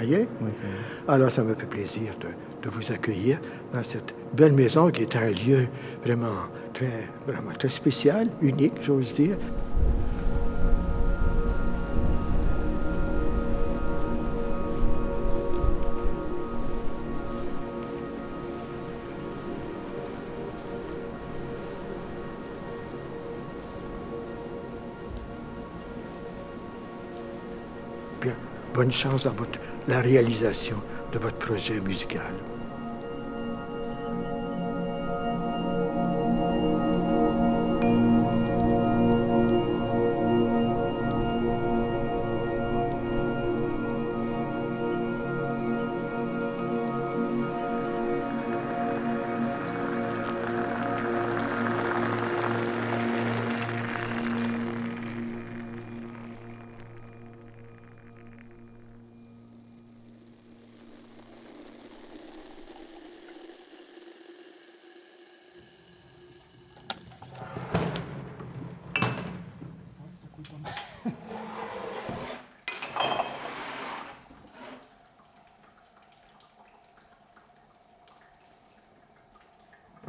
Oui. Alors, ça me fait plaisir de, de vous accueillir dans cette belle maison qui est un lieu vraiment très, vraiment très spécial, unique, j'ose dire. Bonne chance dans votre, la réalisation de votre projet musical.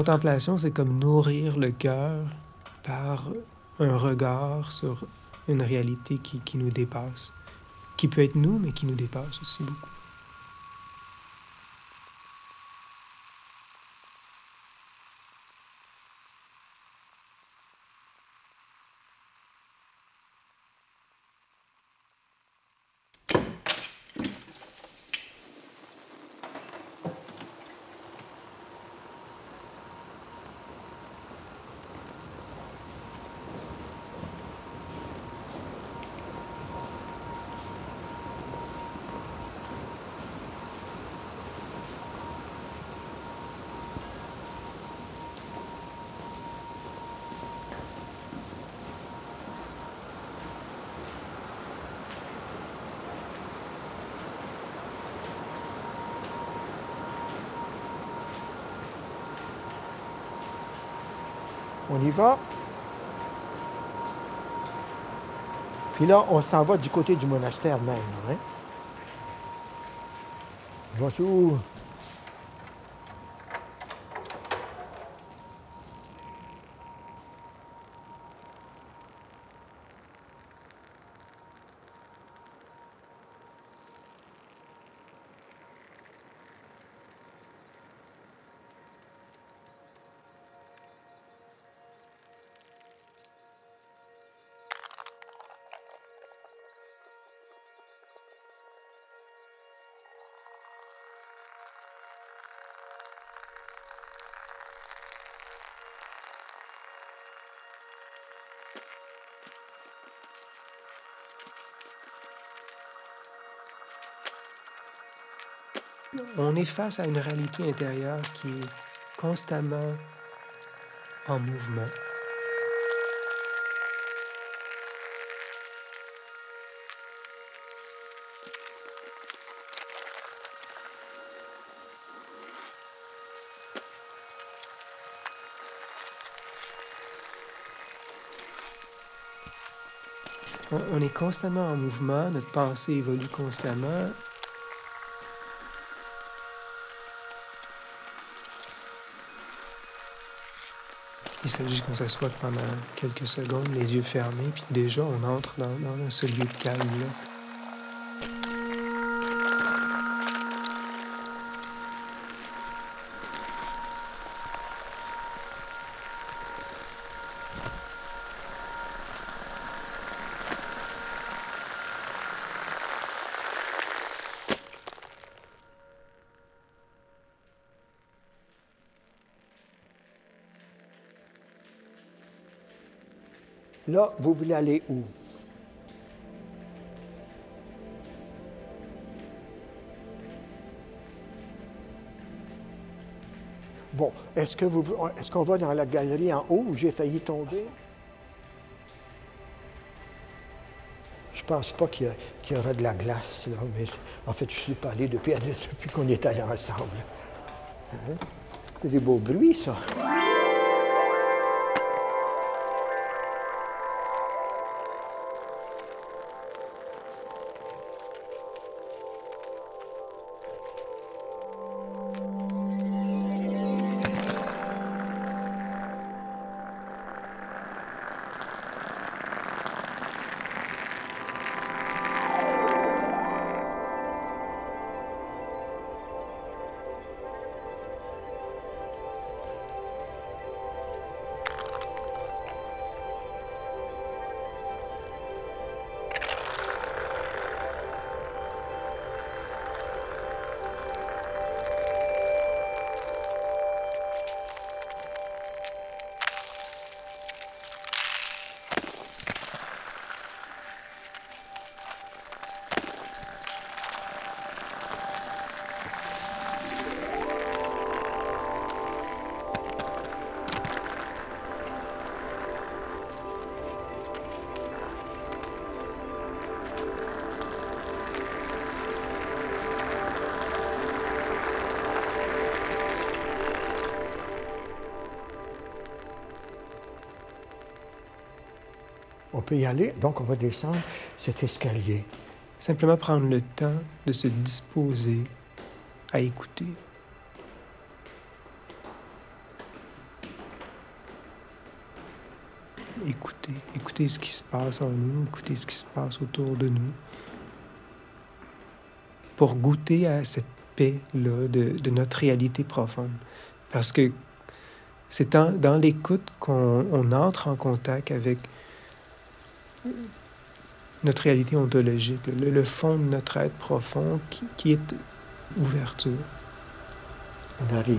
Contemplation, c'est comme nourrir le cœur par un regard sur une réalité qui, qui nous dépasse, qui peut être nous, mais qui nous dépasse aussi beaucoup. On y va. Puis là, on s'en va du côté du monastère même. Hein? Bonjour. On est face à une réalité intérieure qui est constamment en mouvement. On- est constamment en mouvement, notre pensée évolue constamment. Il s'agit qu'on s'assoie pendant quelques secondes, les yeux fermés, puis déjà on entre dans, dans ce lieu calme-là. Là, vous voulez aller où? Bon, est-ce que vous, est-ce qu'on va dans la galerie en haut où j'ai failli tomber? Je pense pas qu'il y, aura de la glace, là, mais en fait, je suis pas allé depuis, qu'on est allés ensemble. Hein? C'est des beaux bruits, ça. On peut y aller, donc on va descendre cet escalier. Simplement prendre le temps de se disposer à écouter. Écouter, écouter ce qui se passe en nous, écouter ce qui se passe autour de nous, pour goûter à cette paix-là de, notre réalité profonde. Parce que c'est dans l'écoute qu'on entre en contact avec notre réalité ontologique, le, fond de notre être profond qui, qui est ouverture. On arrive